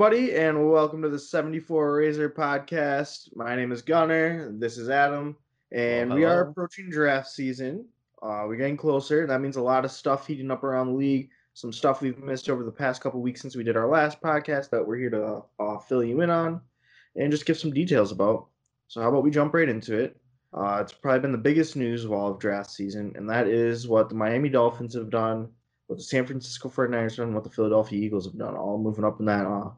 everybody, and welcome to the 74 Razor podcast. My name is Gunnar. This is Adam, and we are approaching draft season. Uh, we're getting closer. That means a lot of stuff heating up around the league. Some stuff we've missed over the past couple weeks since we did our last podcast that we're here to uh, fill you in on and just give some details about. So, how about we jump right into it? Uh, it's probably been the biggest news of all of draft season, and that is what the Miami Dolphins have done what the San Francisco 49ers have done, what the Philadelphia Eagles have done, all moving up in that uh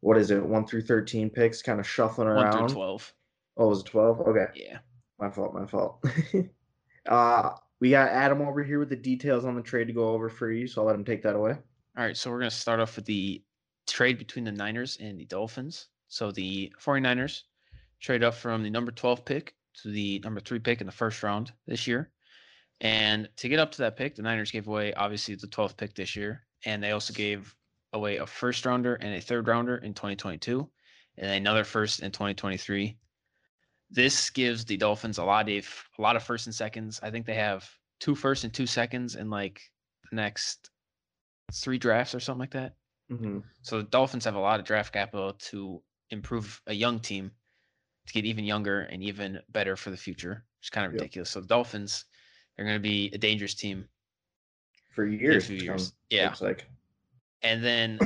what is it, one through thirteen picks, kind of shuffling around. One through twelve. Oh, was it twelve? Okay. Yeah. My fault, my fault. uh we got Adam over here with the details on the trade to go over for you, so I'll let him take that away. All right, so we're gonna start off with the trade between the Niners and the Dolphins. So the 49ers trade up from the number 12 pick to the number three pick in the first round this year. And to get up to that pick, the Niners gave away obviously the 12th pick this year, and they also gave away a first rounder and a third rounder in 2022, and another first in 2023. This gives the Dolphins a lot of a lot of first and seconds. I think they have two first and two seconds in like the next three drafts or something like that. Mm-hmm. So the Dolphins have a lot of draft capital to improve a young team to get even younger and even better for the future. It's kind of ridiculous. Yep. So the Dolphins they're going to be a dangerous team for years. years. Yeah. like. And then,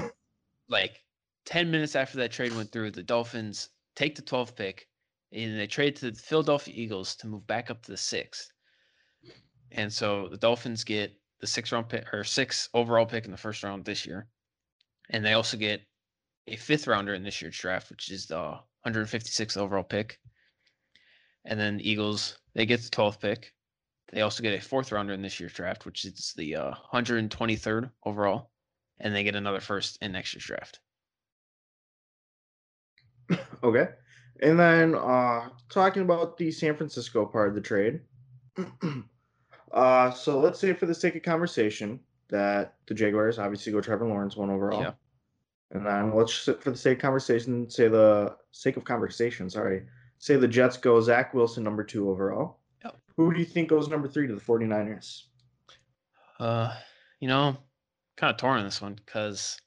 like ten minutes after that trade went through, the Dolphins take the 12th pick, and they trade to the Philadelphia Eagles to move back up to the sixth. And so the Dolphins get the six round pick or six overall pick in the first round this year, and they also get a fifth rounder in this year's draft, which is the 156th overall pick. And then the Eagles they get the 12th pick, they also get a fourth rounder in this year's draft, which is the uh, 123rd overall, and they get another first in next year's draft. Okay. And then uh, talking about the San Francisco part of the trade. uh, so let's say, for the sake of conversation, that the Jaguars obviously go Trevor Lawrence one overall. Yeah. And then let's, for the sake of conversation, say the sake of conversation, sorry, say the Jets go Zach Wilson number two overall. Yep. Who do you think goes number three to the 49ers? Uh, you know, kind of torn on this one because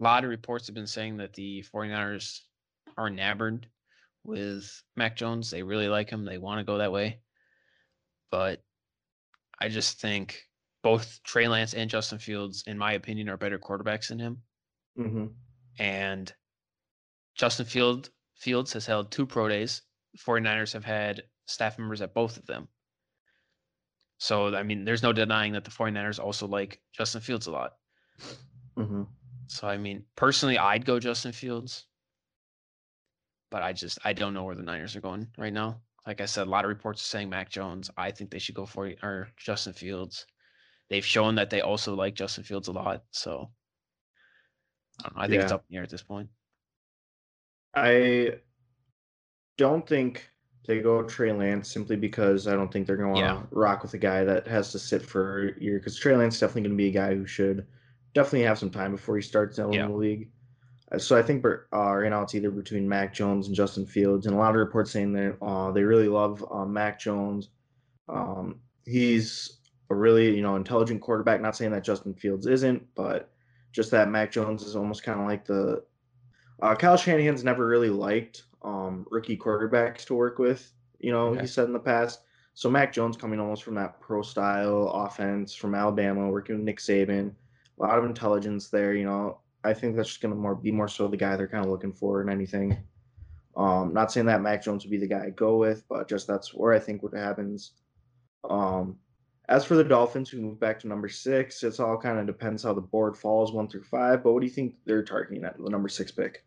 a lot of reports have been saying that the 49ers are enamored with Mac Jones. They really like him. They want to go that way. But I just think both Trey Lance and Justin Fields, in my opinion, are better quarterbacks than him. Mm-hmm. And Justin Field Fields has held two pro days. The 49ers have had staff members at both of them. So, I mean, there's no denying that the 49ers also like Justin Fields a lot. Mm-hmm. So, I mean, personally, I'd go Justin Fields, but I just, I don't know where the Niners are going right now. Like I said, a lot of reports are saying Mac Jones. I think they should go for or Justin Fields. They've shown that they also like Justin Fields a lot. So, I, know, I think yeah. it's up in the air at this point. I don't think they go Trey Lance simply because I don't think they're going to yeah. rock with a guy that has to sit for a year. Because Trey Lance is definitely going to be a guy who should definitely have some time before he starts in yeah. the league. Uh, so I think uh, right now it's either between Mac Jones and Justin Fields, and a lot of reports saying that uh, they really love uh, Mac Jones. Um, he's a really you know intelligent quarterback. Not saying that Justin Fields isn't, but just that Mac Jones is almost kind of like the uh, Kyle Shanahan's never really liked um, rookie quarterbacks to work with. You know, okay. he said in the past. So Mac Jones coming almost from that pro style offense from Alabama, working with Nick Saban, a lot of intelligence there. You know, I think that's just going to more be more so the guy they're kind of looking for in anything. Um, not saying that Mac Jones would be the guy I go with, but just that's where I think what happens. Um, as for the Dolphins, who move back to number six, it's all kind of depends how the board falls one through five. But what do you think they're targeting at the number six pick?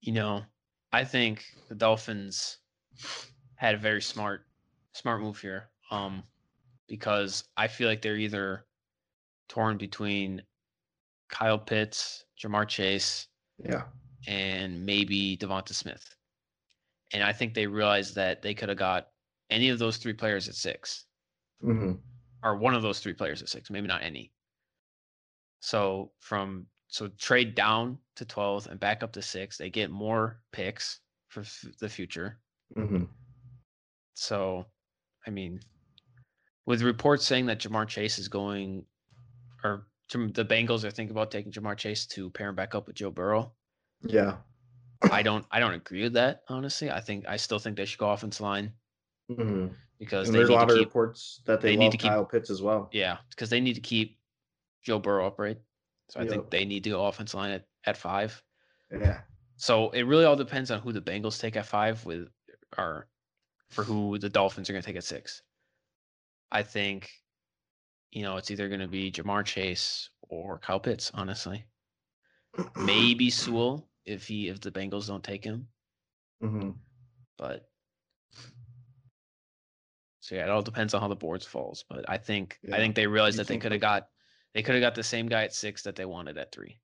You know, I think the Dolphins had a very smart smart move here. Um, because I feel like they're either torn between Kyle Pitts, Ja'Marr Chase, yeah, and maybe Devonta Smith. And I think they realized that they could have got any of those three players at 6 mm-hmm. or one of those three players at six, maybe not any. So from so trade down to 12th and back up to six. They get more picks for f- the future. Mm-hmm. So, I mean, with reports saying that Ja'Marr Chase is going, or the Bengals are thinking about taking Ja'Marr Chase to pair him back up with Joe Burrow. Yeah. I don't I don't agree with that honestly. I think I still think they should go offensive line Mm-hmm. because they there's a lot to of keep reports that they, they need to keep- Kyle Pitts as well. yeah because they need to keep Joe Burrow upright. So I Yep. think they need to go offensive line at, at five. Yeah. So it really all depends on who the Bengals take at five with or for who the Dolphins are going to take at six. I think, you know, it's either going to be Ja'Marr Chase or Kyle Pitts, honestly. Maybe Sewell if he if the Bengals don't take him, hmm but so yeah, it all depends on how the boards falls. But I think I think they realized You that they could have got they could have got the same guy at six that they wanted at three.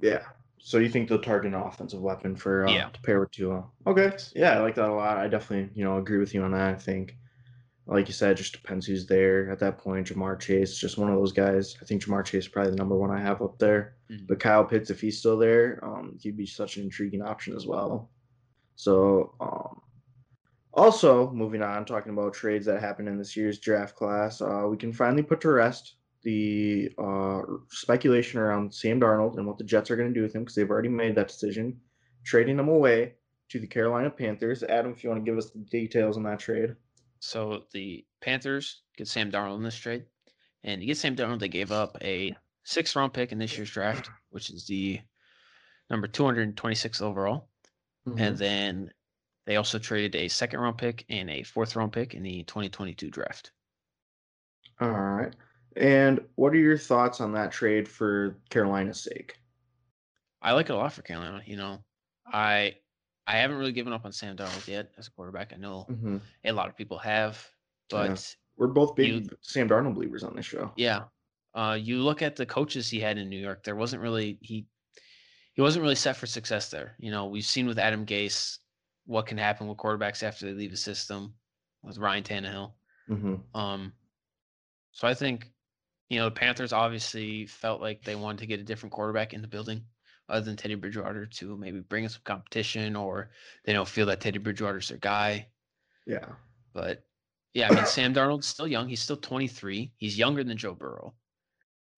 Yeah. So you think they'll target an offensive weapon for uh, Yeah. to pair with Tua? Okay. Yeah, I like that a lot. I definitely, you know, agree with you on that. I think, like you said, it just depends who's there at that point. Ja'Marr Chase, just one of those guys. I think Ja'Marr Chase is probably the number one I have up there. Mhm. But Kyle Pitts, if he's still there, um, he'd be such an intriguing option as well. So, um, also moving on, talking about trades that happened in this year's draft class, uh, we can finally put to rest the uh, speculation around Sam Darnold and what the Jets are going to do with him because they've already made that decision, trading him away to the Carolina Panthers. Adam, if you want to give us the details on that trade. So the Panthers get Sam Darnold in this trade, and to get Sam Darnold, they gave up a sixth round pick in this year's draft, which is the number 226 overall, Mm-hmm. and then they also traded a second round pick and a fourth round pick in the 2022 draft. All right. And what are your thoughts on that trade for Carolina's sake? I like it a lot for Carolina. You know, I I haven't really given up on Sam Darnold yet as a quarterback. I know Mm-hmm. a lot of people have, Yeah. but We're both big You- Sam Darnold believers on this show. Yeah. Uh, you look at the coaches he had in New York. There wasn't really he he wasn't really set for success there. You know, we've seen with Adam Gase what can happen with quarterbacks after they leave a system with Ryan Tannehill. Mm-hmm. Um, so I think you know the Panthers obviously felt like they wanted to get a different quarterback in the building other than Teddy Bridgewater to maybe bring in some competition, or they don't feel that Teddy Bridgewater's their guy. Yeah. But yeah, I mean, Sam Darnold's still young. He's still 23. He's younger than Joe Burrow,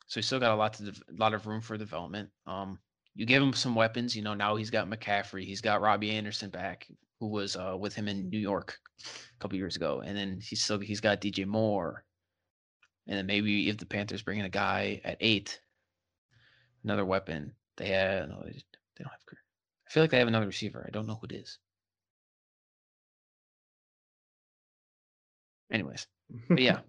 so he's still got a lot to a lot of room for development. Um, you give him some weapons. You know, now he's got McCaffrey. He's got Robbie Anderson back, who was uh, with him in New York a couple years ago, and then he's still he's got DJ Moore, and then maybe if the Panthers bring in a guy at eight, another weapon. They have no, they they don't have. I feel like they have another receiver. I don't know who it is. Anyways. But yeah.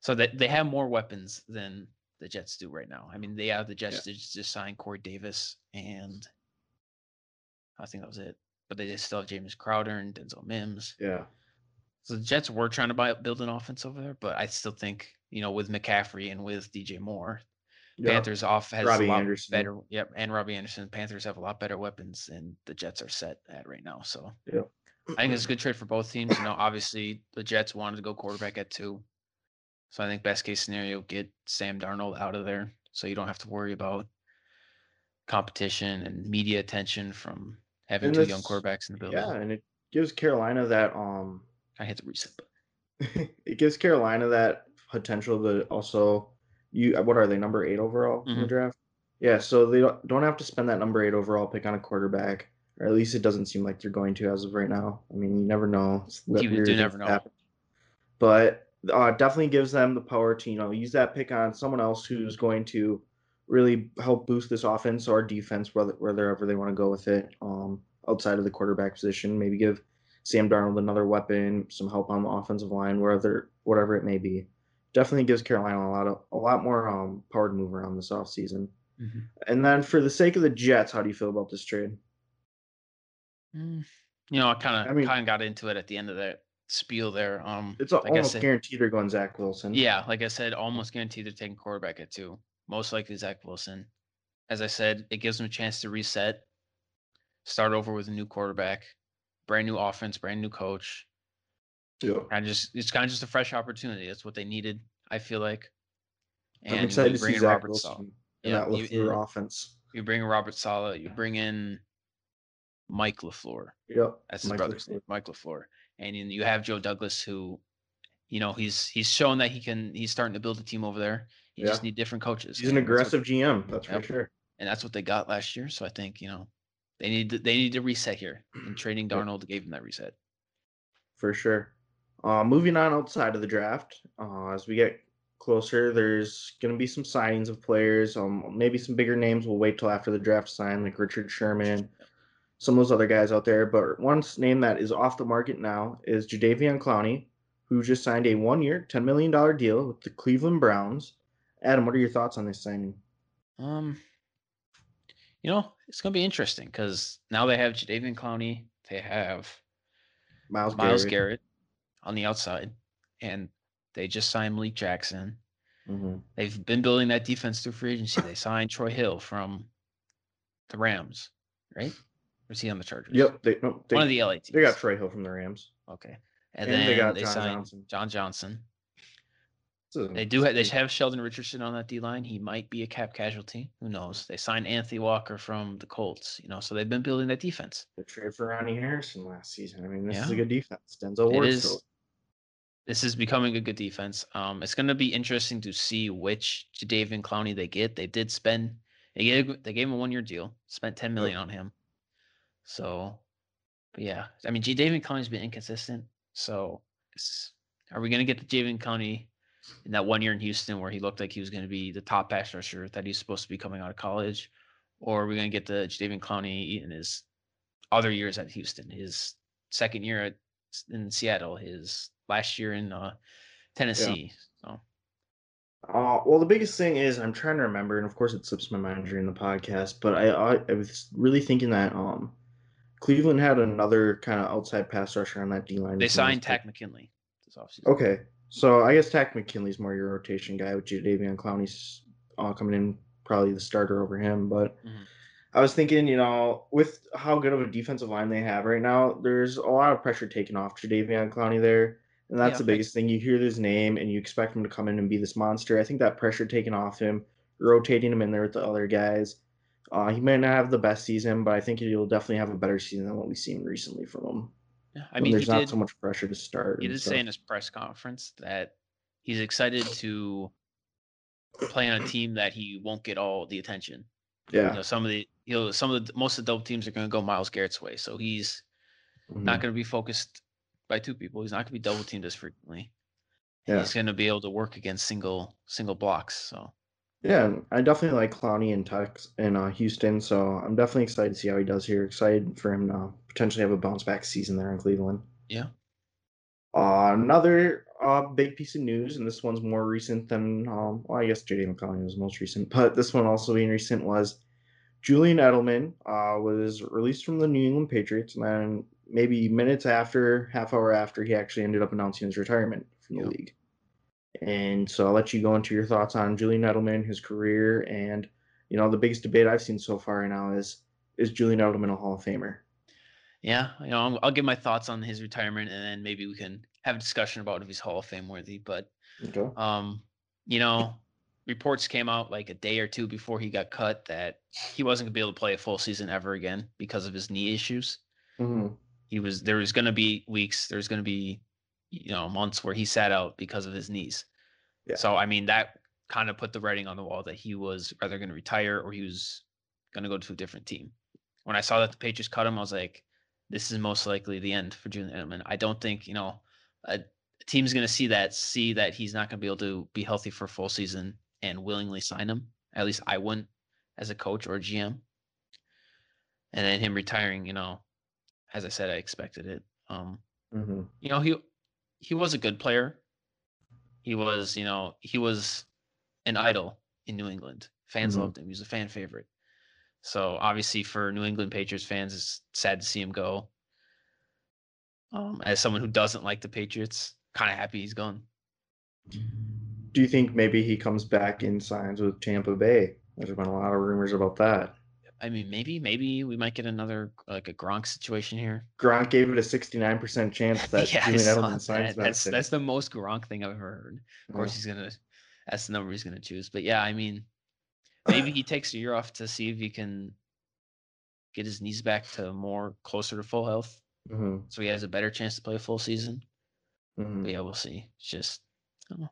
So they they have more weapons than the Jets do right now. I mean, they have the Jets just, just signed Corey Davis and I think that was it. But they still have James Crowder and Denzel Mims. yeah. So the Jets were trying to buy build an offense over there, but I still think you know with McCaffrey and with DJ Moore, Yeah. Panthers off has Robbie a lot Anderson. better. Yep, and Robbie Anderson. Panthers have a lot better weapons than the Jets are set at right now. So Yep. I think it's a good trade for both teams. You know, obviously the Jets wanted to go quarterback at two. So I think best case scenario, get Sam Darnold out of there. So you don't have to worry about competition and media attention from having And two young quarterbacks in the building. Yeah, and it gives Carolina that um I hit the reset button. it gives Carolina that potential to also you what are they number eight overall in the Mhm. draft? Yeah, so they don't don't have to spend that number eight overall pick on a quarterback, or at least it doesn't seem like they're going to as of right now. I mean, you never know. It's You do never know. happen. But uh, definitely gives them the power to you know use that pick on someone else who's going to really help boost this offense or defense, whether wherever they want to go with it. Um, outside of the quarterback position, maybe give Sam Darnold another weapon, some help on the offensive line, wherever whatever it may be. Definitely gives Carolina a lot of a lot more um, power to move around this offseason. And then for the sake of the Jets, how do you feel about this trade? Mm, You know, I kind of I mean- kind of got into it at the end of that spiel there. Um, It's like almost said- guaranteed they're going Zach Wilson. Yeah, like I said, almost guaranteed they're taking quarterback at two. Most likely Zach Wilson. As I said, it gives them a chance to reset, start over with a new quarterback, brand new offense, brand new coach. Yeah. And just it's kind of just a fresh opportunity. That's what they needed. I feel like. I'm excited you to bring see in Zach Robert Wilson Saleh. in Yeah, that you- offense. You bring in Robert Saleh. You bring in Mike Lafleur. Yep. That's his Mike brother's LaFleur. name, Mike Lafleur. And you have Joe Douglas, who, you know, he's he's shown that he can. He's starting to build a team over there. You just need different coaches. He's an and that's what- aggressive GM, that's for Yep. sure. and that's what they got last year. So I think you know they need to, they need to reset here, and trading Darnold gave them that reset. For sure. Uh, moving on outside of the draft, uh, as we get closer, there's going to be some signings of players. Um, maybe some bigger names. We'll wait till after the draft sign, like Richard Sherman, some of those other guys out there. But one name that is off the market now is Jadeveon Clowney, who just signed a one-year, ten million dollar deal with the Cleveland Browns. Adam, what are your thoughts on this signing? Um, you know, it's going to be interesting because now they have Jadeveon Clowney, they have Miles, Myles Garrett. Garrett on the outside, and they just signed Malik Jackson. Mm-hmm. They've been building that defense through free agency. They signed Troy Hill from the Rams, right? Or is he on the Chargers? Yep, they, no, they, One of the LA teams. they got Troy Hill from the Rams. okay, and, And then they they, got John signed Johnson. John Johnson. So- They do have they have Sheldon Richardson on that D line. He might be a cap casualty. Who knows? They signed Anthony Walker from the Colts. You know, so they've been building that defense. The trade for Ronnie Harrison last season. I mean, this is a good defense. Denzel It Ward's is. still This is becoming a good defense. Um, it's going to be interesting to see which Jadeveon Clowney they get. They did spend they gave they gave him a one year deal, spent ten million on him. So, but yeah, I mean Jadeveon Clowney's been inconsistent. So, it's, are we going to get the Jadeveon Clowney in that one year in Houston where he looked like he was going to be the top pass rusher that he's supposed to be coming out of college, or are we going to get the Jadeveon Clowney in his other years at Houston, his second year at in Seattle, his last year in uh, Tennessee. So Uh, well, the biggest thing is I'm trying to remember, and of course it slips my mind during the podcast, but I I, I was really thinking that um Cleveland had another kind of outside pass rusher on that D line. they signed Takk McKinley this offseason. Okay, so I guess Takk McKinley's more your rotation guy with Jadeveon Clowney's uh, coming in probably the starter over him, but. Mhm. I was thinking, you know, with how good of a defensive line they have right now, there's a lot of pressure taken off Jadavion Clowney there. And that's Yeah, the biggest thing. You hear his name and you expect him to come in and be this monster. I think that pressure taken off him, rotating him in there with the other guys. Uh, he might not have the best season, but I think he'll definitely have a better season than what we've seen recently from him. Yeah, I mean, he there's not did, so much pressure to start. he did stuff. say in his press conference that he's excited to play on a team that he won't get all the attention. yeah, You know, some of the you know some of the most of the double teams are going to go Myles Garrett's way, so he's mhm. not going to be focused by two people. He's not going to be double teamed as frequently. Yeah. He's going to be able to work against single single blocks. So Yeah, I definitely like Clowney in Tex in uh, Houston, so I'm definitely excited to see how he does here. Excited for him to potentially have a bounce back season there in Cleveland. yeah, Uh, another uh, big piece of news, and this one's more recent than, um, well, I guess J.D. McCollum was most recent, but this one also being recent was Julian Edelman uh, was released from the New England Patriots, and then maybe minutes after, half hour after, he actually ended up announcing his retirement from the Yeah. league. And so I'll let you go into your thoughts on Julian Edelman, his career, and you know the biggest debate I've seen so far right now is is Julian Edelman a Hall of Famer? yeah. You know, I'll, I'll give my thoughts on his retirement, and then maybe we can have a discussion about if he's Hall of Fame worthy. But Okay. Um, you know, reports came out like a day or two before he got cut that he wasn't gonna be able to play a full season ever again because of his knee issues. hmm He was there was gonna be weeks, there's gonna be you know months where he sat out because of his knees. Yeah. So I mean that kind of put the writing on the wall that he was either gonna retire or he was gonna go to a different team. When I saw that the Patriots cut him, I was like, this is most likely the end for Julian Edelman. I don't think you know a team's going to see that, see that he's not going to be able to be healthy for a full season and willingly sign him. At least I wouldn't as a coach or a GM. And then him retiring, you know, as I said, I expected it. Um, hmm you know, he he was a good player. He was, you know, he was an idol in New England. Fans Mhm. loved him. He was a fan favorite. So obviously for New England Patriots fans, it's sad to see him go. Um, as someone who doesn't like the Patriots, kind of happy he's gone. Do you think maybe he comes back and signs with Tampa Bay? There's been a lot of rumors about that. I mean, maybe, maybe we might get another like a Gronk situation here. Gronk gave it a 69% chance that yeah, Julian Edelman signs that. back That's that's the most Gronk thing I've ever heard. Of course, he's gonna. That's the number he's gonna choose. But yeah, I mean, maybe he takes a year off to see if he can get his knees back to more closer to full health, hmm so he has a better chance to play a full season. hmm But yeah, we'll see. It's just, I don't know.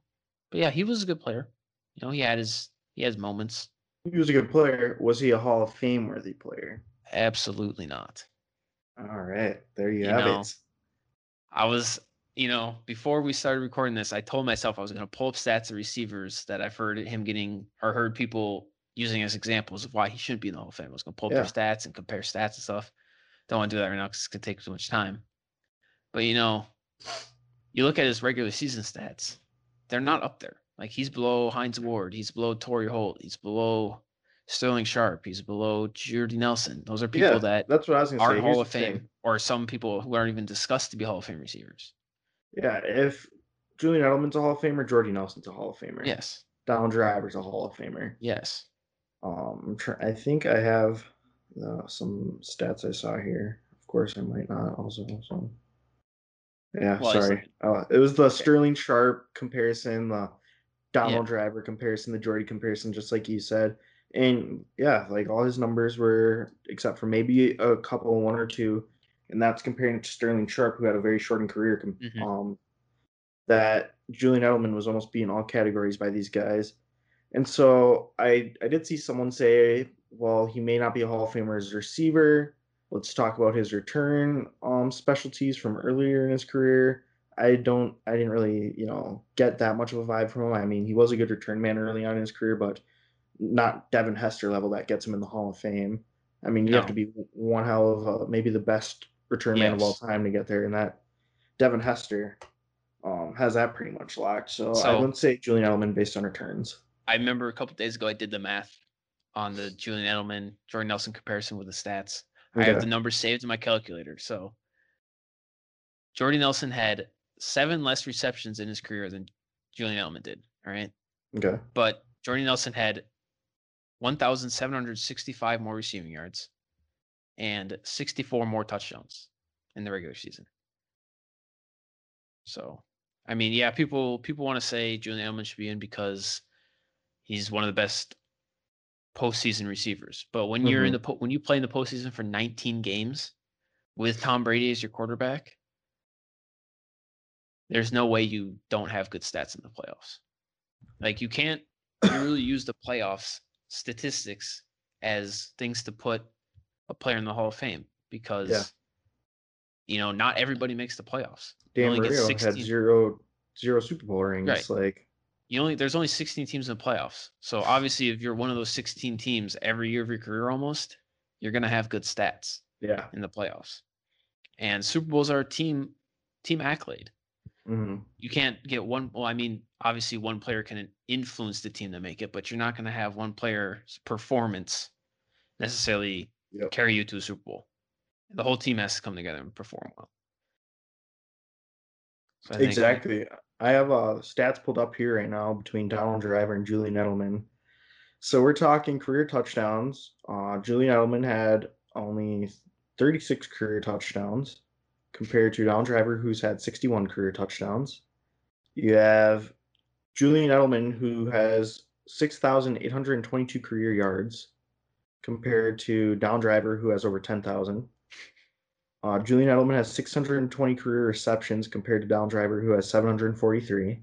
But yeah, he was a good player. You know, he had his he has moments. He was a good player. Was he a Hall of Fame worthy player? Absolutely not. All right, there you, you have know, it. I was, you know, before we started recording this, I told myself I was going to pull up stats of receivers that I've heard him getting or heard people using as examples of why he shouldn't be in the Hall of Fame. I was going to pull up yeah. their stats and compare stats and stuff. Don't want to do that right now because it's going to take too much time. But you know, you look at his regular season stats; they're not up there. Like he's below Hines Ward, he's below Torry Holt, he's below Sterling Sharpe, he's below Jordy Nelson. Those are people yeah, that that's what I was gonna aren't say. Hall of Fame, thing. or some people who aren't even discussed to be Hall of Fame receivers. Yeah, if Julian Edelman's a Hall of Famer, Jordy Nelson's a Hall of Famer. Yes. Donald Driver's a Hall of Famer. Yes. Um, I think I have uh, some stats I saw here. Of course, I might not also. So. Yeah, well, sorry. Uh, it was the Sterling Sharpe comparison, the Donald yeah. Driver comparison, the Jordy comparison, just like you said. And yeah, like all his numbers were, except for maybe a couple, one or two, and that's comparing it to Sterling Sharpe, who had a very shortened career. Mm-hmm. Um, that Julian Edelman was almost being all categories by these guys, and so I I did see someone say, well, he may not be a Hall of Famer as a receiver, Let's talk about his return um, specialties from earlier in his career. I don't, I didn't really, you know, get that much of a vibe from him. I mean, he was a good return man early on in his career, but not Devin Hester level that gets him in the Hall of Fame. I mean, you no. have to be one hell of a, maybe the best return yes. man of all time to get there, and that Devin Hester um, has that pretty much locked. So, so I wouldn't say Julian Edelman based on returns. I remember a couple days ago I did the math on the Julian Edelman Jordan Nelson comparison with the stats. Okay. I have the numbers saved in my calculator. So Jordy Nelson had seven less receptions in his career than Julian Edelman did. All right. Okay. But Jordy Nelson had 1,765 more receiving yards and 64 more touchdowns in the regular season. So, I mean, yeah, people people want to say Julian Edelman should be in because he's one of the best postseason receivers. But when you're mm-hmm. in the when you play in the postseason for 19 games with Tom Brady as your quarterback, there's no way you don't have good stats in the playoffs. Like you can't really use the playoffs statistics as things to put a player in the Hall of Fame because yeah. you know not everybody makes the playoffs. Dan Marino had zero zero Super Bowl rings. Right. Like you only there's only 16 teams in the playoffs. So obviously, if you're one of those 16 teams every year of your career, almost, you're gonna have good stats. Yeah. In the playoffs, and Super Bowls are a team team accolade. Mm-hmm. You can't get one. Well, I mean, obviously, one player can influence the team to make it, but you're not going to have one player's performance necessarily yep. carry you to a Super Bowl. The whole team has to come together and perform well. So exactly. I have uh, stats pulled up here right now between Donald Driver and Julian Edelman. So we're talking career touchdowns. Uh, Julian Edelman had only 36 career touchdowns compared to Donald Driver, who's had 61 career touchdowns. You have Julian Edelman, who has 6,822 career yards compared to Donald Driver, who has over 10,000. Uh, Julian Edelman has 620 career receptions compared to Donald Driver, who has 743.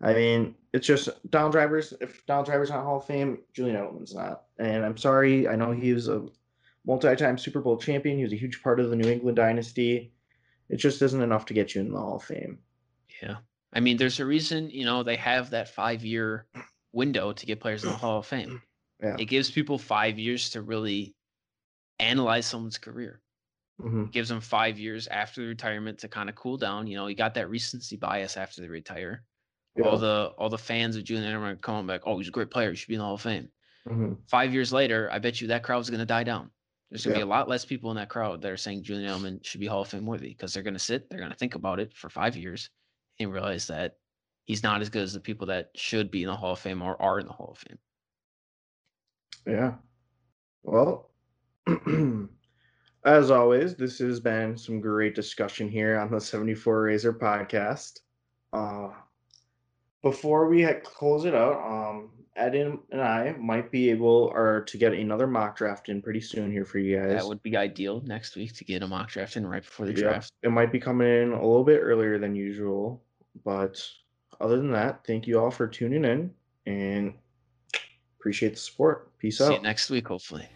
I mean, it's just Donald Driver's. If Donald Driver's not Hall of Fame, Julian Edelman's not. And I'm sorry. I know he was a multi-time Super Bowl champion. He was a huge part of the New England dynasty. It just isn't enough to get you in the Hall of Fame. Yeah, I mean, there's a reason. You know, they have that five-year window to get players in the Hall of Fame. Yeah. It gives people five years to really analyze someone's career. Mm-hmm. Gives them five years after the retirement to kind of cool down. You know, you got that recency bias after they retire. Yeah. All the all the fans of Julian Edelman come back. Oh, he's a great player. He should be in the Hall of Fame. Mm-hmm. Five years later, I bet you that crowd's going to die down. There's going to yeah. be a lot less people in that crowd that are saying Julian Edelman should be Hall of Fame worthy because they're going to sit, they're going to think about it for five years and realize that he's not as good as the people that should be in the Hall of Fame or are in the Hall of Fame. Yeah. Well, As always, this has been some great discussion here on the 74 Razor podcast. Uh, before we close it out, um, Ed and I might be able or to get another mock draft in pretty soon here for you guys. That would be ideal next week to get a mock draft in right before the yeah, draft. It might be coming in a little bit earlier than usual, but other than that, thank you all for tuning in and Appreciate the support. Peace out. See out. you next week, hopefully.